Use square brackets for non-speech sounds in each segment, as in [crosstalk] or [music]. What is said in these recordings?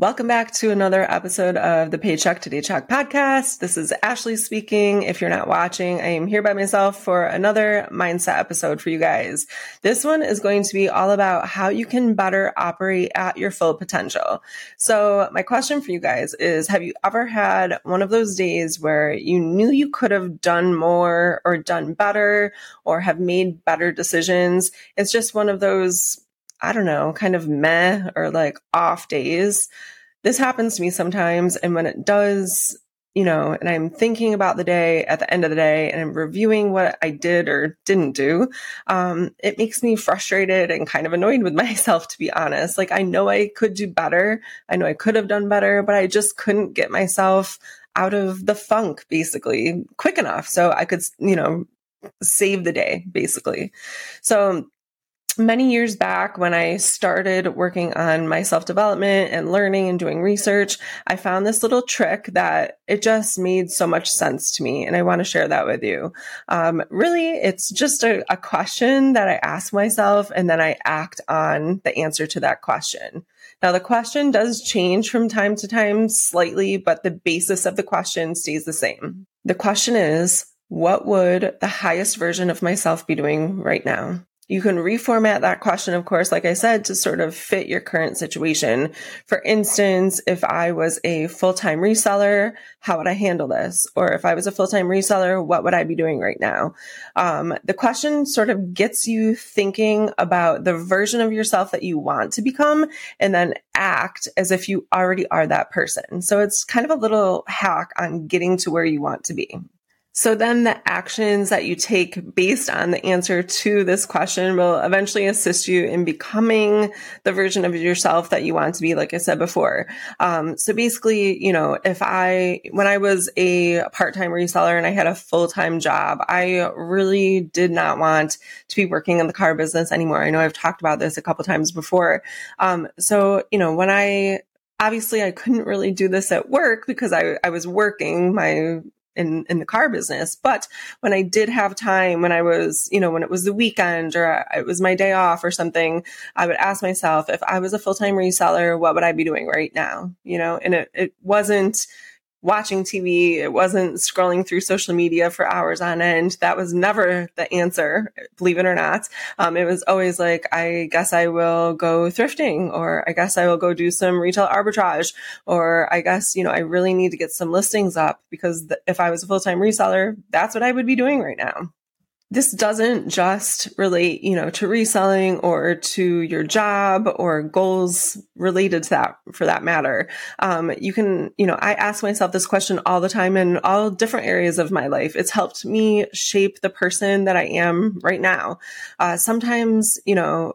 Welcome back to another episode of the Paycheck to Daycheck podcast. This is Ashley speaking. If you're not watching, I am here by myself for another mindset episode for you guys. This one is going to be all about how you can better operate at your full potential. So my question for you guys is, have you ever had one of those days where you knew you could have done more or done better or have made better decisions? It's just one of those I don't know, kind of meh or like off days. This happens to me sometimes. And when it does, you know, and I'm thinking about the day at the end of the day and I'm reviewing what I did or didn't do, um, it makes me frustrated and kind of annoyed with [laughs] myself, to be honest. Like, I know I could do better. I know I could have done better, but I just couldn't get myself out of the funk basically quick enough. So I could, you know, save the day basically. So many years back when I started working on my self development and learning and doing research, I found this little trick that it just made so much sense to me. And I want to share that with you. Um, really, it's just a, a question that I ask myself and then I act on the answer to that question. Now, the question does change from time to time slightly, but the basis of the question stays the same. The question is, what would the highest version of myself be doing right now? You can reformat that question, of course, like I said, to sort of fit your current situation. For instance, if I was a full-time reseller, how would I handle this? Or if I was a full-time reseller, what would I be doing right now? Um, the question sort of gets you thinking about the version of yourself that you want to become and then act as if you already are that person. So it's kind of a little hack on getting to where you want to be. So then the actions that you take based on the answer to this question will eventually assist you in becoming the version of yourself that you want to be, like I said before. Um, so basically, you know, if I, when I was a part-time reseller and I had a full-time job, I really did not want to be working in the car business anymore. I know I've talked about this a couple times before. Um, so, you know, when I obviously I couldn't really do this at work because I, I was working my in in the car business. But when i did have time when i was you know when it was the weekend or it was my day off or something i would ask myself if i was a full-time reseller what would i be doing right now? You know and it, it wasn't watching TV. It wasn't scrolling through social media for hours on end. That was never the answer, believe it or not. Um, it was always like, I guess I will go thrifting, or I guess I will go do some retail arbitrage, or I guess, you know, I really need to get some listings up because th- if I was a full time reseller, that's what I would be doing right now this doesn't just relate, you know, to reselling or to your job or goals related to that for that matter. Um, you can, you know, I ask myself this question all the time in all different areas of my life. It's helped me shape the person that I am right now. Uh, sometimes, you know,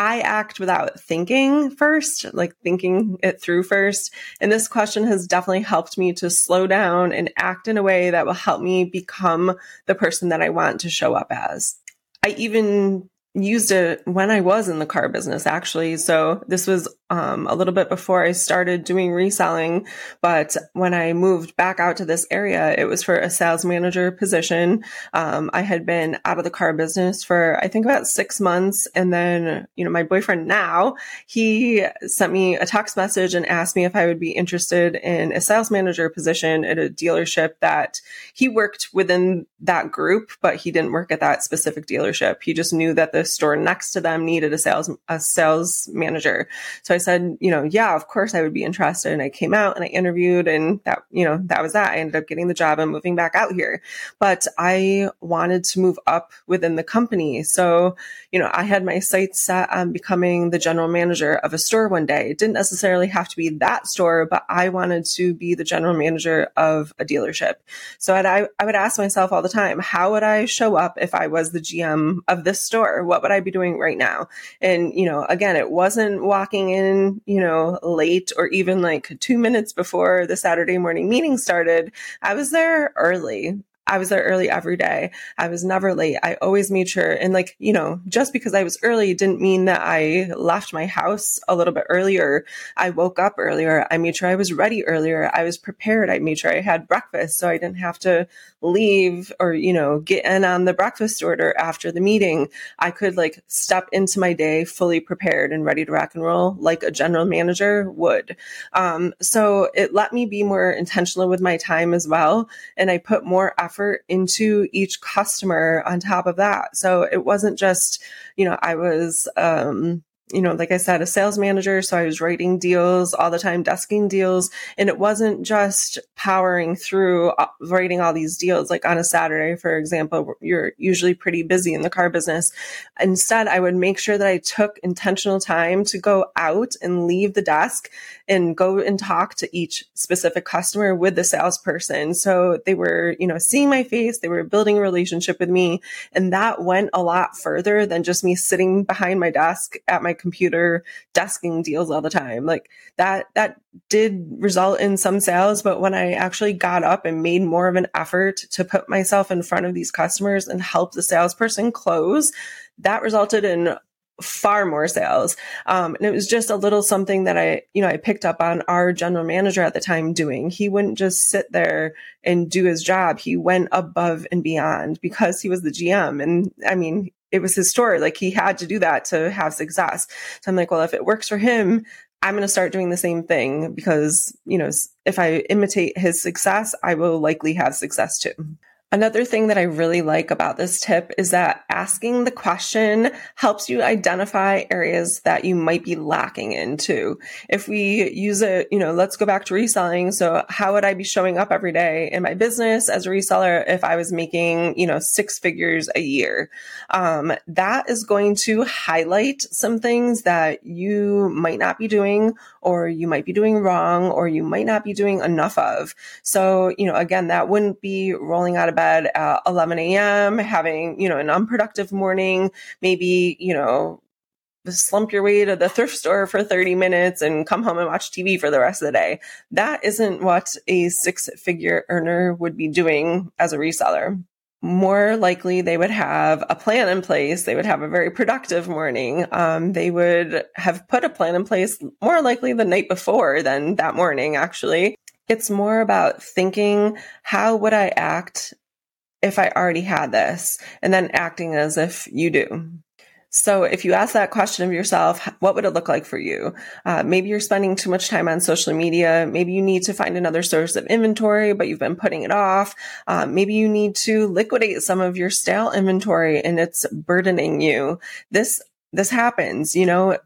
I act without thinking first, like thinking it through first. And this question has definitely helped me to slow down and act in a way that will help me become the person that I want to show up as. I even used it when I was in the car business, actually. So this was um, a little bit before I started doing reselling. But when I moved back out to this area, it was for a sales manager position. Um, I had been out of the car business for, I think, about six months. And then, you know, my boyfriend now, he sent me a text message and asked me if I would be interested in a sales manager position at a dealership that he worked within that group, but he didn't work at that specific dealership. He just knew that the store next to them needed a sales, a sales manager. So I said, you know, yeah, of course I would be interested. And I came out and I interviewed and that, you know, that was that. I ended up getting the job and moving back out here. But I wanted to move up within the company. So, you know, I had my sights set on becoming the general manager of a store one day. It didn't necessarily have to be that store, but I wanted to be the general manager of a dealership. So I, I would ask myself all the time, how would I show up if I was the GM of this store? What would I be doing right now? And, you know, again, it wasn't walking in in, you know, late or even like two minutes before the Saturday morning meeting started, I was there early. I was there early every day. I was never late. I always made sure. And like, you know, just because I was early didn't mean that I left my house a little bit earlier. I woke up earlier. I made sure I was ready earlier. I was prepared. I made sure I had breakfast so I didn't have to leave or, you know, get in on the breakfast order after the meeting. I could like step into my day fully prepared and ready to rock and roll like a general manager would. Um, so it let me be more intentional with my time as well. And I put more effort into each customer on top of that. So it wasn't just, you know, I was, um, you know, like I said, a sales manager. So I was writing deals all the time, desking deals. And it wasn't just powering through uh, writing all these deals. Like on a Saturday, for example, you're usually pretty busy in the car business. Instead, I would make sure that I took intentional time to go out and leave the desk and go and talk to each specific customer with the salesperson. So they were, you know, seeing my face, they were building a relationship with me. And that went a lot further than just me sitting behind my desk at my computer desking deals all the time. Like that, that did result in some sales. But when I actually got up and made more of an effort to put myself in front of these customers and help the salesperson close, that resulted in far more sales. Um, and it was just a little something that I, you know, I picked up on our general manager at the time doing. He wouldn't just sit there and do his job. He went above and beyond because he was the GM. And I mean, it was his story. Like he had to do that to have success. So I'm like, well, if it works for him, I'm going to start doing the same thing because, you know, if I imitate his success, I will likely have success too. Another thing that I really like about this tip is that asking the question helps you identify areas that you might be lacking into. If we use it, you know, let's go back to reselling. So how would I be showing up every day in my business as a reseller if I was making, you know, six figures a year? Um, that is going to highlight some things that you might not be doing or you might be doing wrong or you might not be doing enough of. So, you know, again, that wouldn't be rolling out of bed at 11 a.m., having, you know, an unproductive morning, maybe, you know, slump your way to the thrift store for 30 minutes and come home and watch TV for the rest of the day. That isn't what a six figure earner would be doing as a reseller more likely they would have a plan in place. They would have a very productive morning. Um, they would have put a plan in place more likely the night before than that morning, actually. It's more about thinking, how would I act if I already had this? And then acting as if you do. So if you ask that question of yourself, what would it look like for you? Uh, maybe you're spending too much time on social media. Maybe you need to find another source of inventory, but you've been putting it off. Uh, maybe you need to liquidate some of your stale inventory and it's burdening you. This this happens, you know,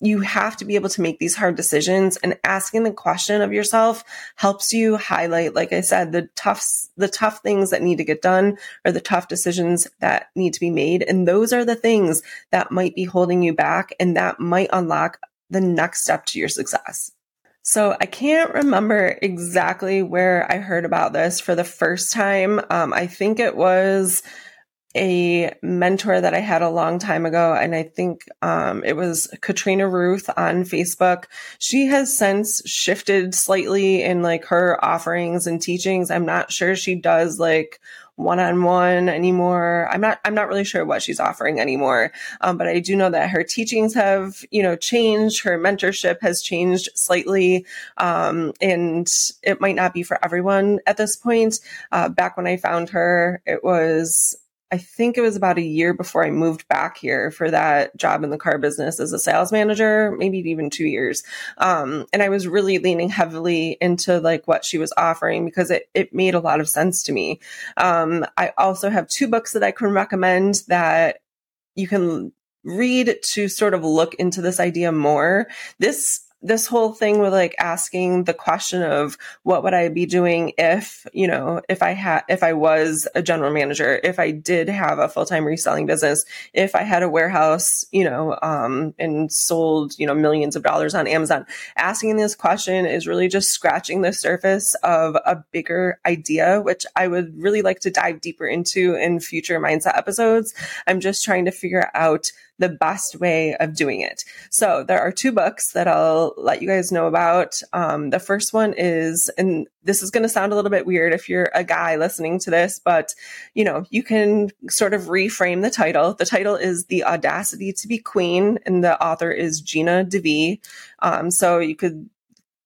you have to be able to make these hard decisions and asking the question of yourself helps you highlight, like I said, the tough, the tough things that need to get done or the tough decisions that need to be made. And those are the things that might be holding you back and that might unlock the next step to your success. So I can't remember exactly where I heard about this for the first time. Um, I think it was a mentor that I had a long time ago, and I think um, it was Katrina Ruth on Facebook. She has since shifted slightly in like her offerings and teachings. I'm not sure she does like one-on-one anymore. I'm not, I'm not really sure what she's offering anymore. Um, but I do know that her teachings have, you know, changed. Her mentorship has changed slightly. Um, and it might not be for everyone at this point. Uh, back when I found her, it was I think it was about a year before I moved back here for that job in the car business as a sales manager, maybe even two years. Um, and I was really leaning heavily into like what she was offering because it, it made a lot of sense to me. Um, I also have two books that I can recommend that you can read to sort of look into this idea more. This this whole thing with like asking the question of what would I be doing if, you know, if I had, if I was a general manager, if I did have a full time reselling business, if I had a warehouse, you know, um, and sold, you know, millions of dollars on Amazon, asking this question is really just scratching the surface of a bigger idea, which I would really like to dive deeper into in future mindset episodes. I'm just trying to figure out the best way of doing it. So there are two books that I'll let you guys know about. Um, the first one is, and this is going to sound a little bit weird if you're a guy listening to this, but you know, you can sort of reframe the title. The title is The Audacity to Be Queen, and the author is Gina DeVee. Um, so you could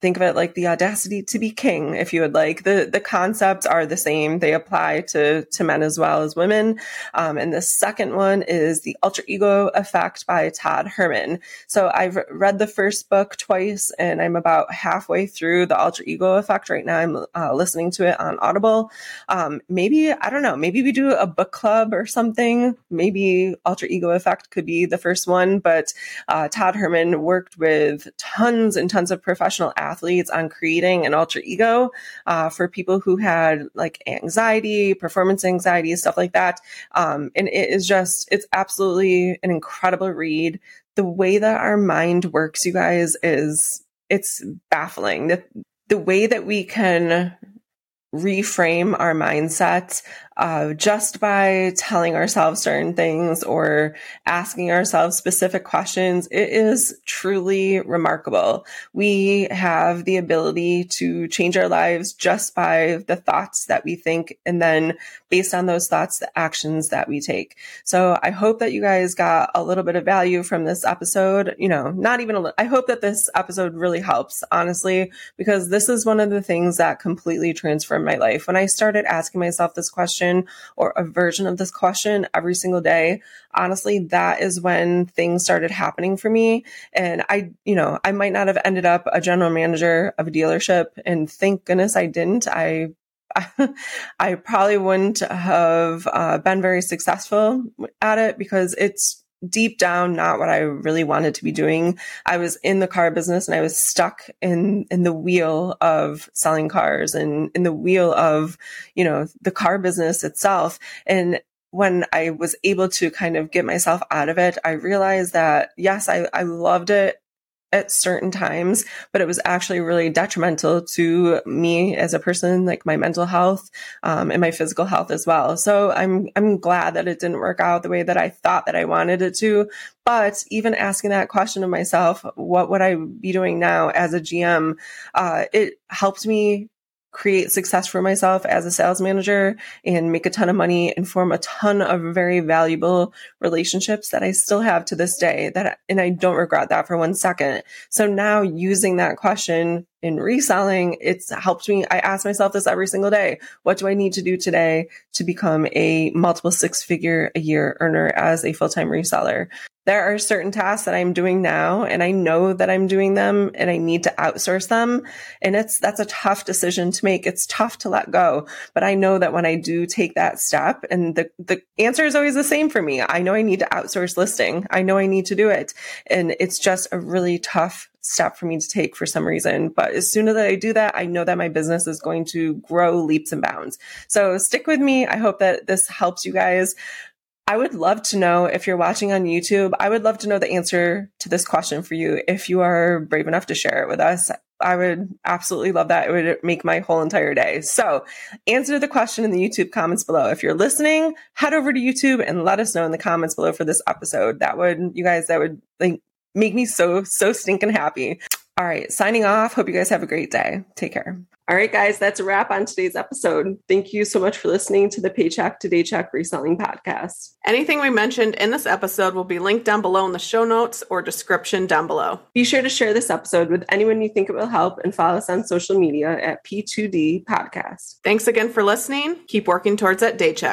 think of it like the audacity to be king if you would like. The the concepts are the same. They apply to to men as well as women. Um, and the second one is the alter ego effect by todd herman. So i've read the first book twice and i'm about halfway through the alter ego effect right now. I'm uh, listening to it on audible. Um, maybe i don't know maybe we do a book club or something. Maybe alter ego effect could be the first one but uh, todd herman worked with tons and tons of professional athletes on creating an alter ego uh, for people who had like anxiety, performance anxiety, stuff like that. Um, and it is just, it's absolutely an incredible read. The way that our mind works, you guys, is it's baffling. The, the way that we can reframe our mindset uh, just by telling ourselves certain things or asking ourselves specific questions, it is truly remarkable. We have the ability to change our lives just by the thoughts that we think, and then based on those thoughts, the actions that we take. So I hope that you guys got a little bit of value from this episode. You know, not even a little, I hope that this episode really helps, honestly, because this is one of the things that completely transformed my life. When I started asking myself this question, question or a version of this question every single day, honestly, that is when things started happening for me. And I, you know, I might not have ended up a general manager of a dealership. And thank goodness I didn't. I [laughs] I probably wouldn't have uh, been very successful at it because it's deep down not what I really wanted to be doing. I was in the car business and I was stuck in in the wheel of selling cars and in the wheel of, you know, the car business itself. And when I was able to kind of get myself out of it, I realized that yes, I, I loved it at certain times, but it was actually really detrimental to me as a person, like my mental health, um, and my physical health as well. So I'm, I'm glad that it didn't work out the way that I thought that I wanted it to. But even asking that question of myself, what would I be doing now as a GM? Uh, it helped me create success for myself as a sales manager and make a ton of money and form a ton of very valuable relationships that I still have to this day that and I don't regret that for one second. So now using that question in reselling, it's helped me. I ask myself this every single day. What do I need to do today to become a multiple six figure a year earner as a full time reseller? There are certain tasks that I'm doing now and I know that I'm doing them and I need to outsource them. And it's, that's a tough decision to make. It's tough to let go. But I know that when I do take that step and the, the answer is always the same for me. I know I need to outsource listing. I know I need to do it. And it's just a really tough step for me to take for some reason. But as soon as I do that, I know that my business is going to grow leaps and bounds. So stick with me. I hope that this helps you guys. I would love to know if you're watching on YouTube, I would love to know the answer to this question for you if you are brave enough to share it with us. I would absolutely love that. It would make my whole entire day. So answer the question in the YouTube comments below. If you're listening, head over to YouTube and let us know in the comments below for this episode. That would, you guys, that would like make me so, so stinking happy. All right. Signing off. Hope you guys have a great day. Take care. All right, guys, that's a wrap on today's episode. Thank you so much for listening to the Paycheck to Daycheck Reselling Podcast. Anything we mentioned in this episode will be linked down below in the show notes or description down below. Be sure to share this episode with anyone you think it will help and follow us on social media at P2D Podcast. Thanks again for listening. Keep working towards that day check.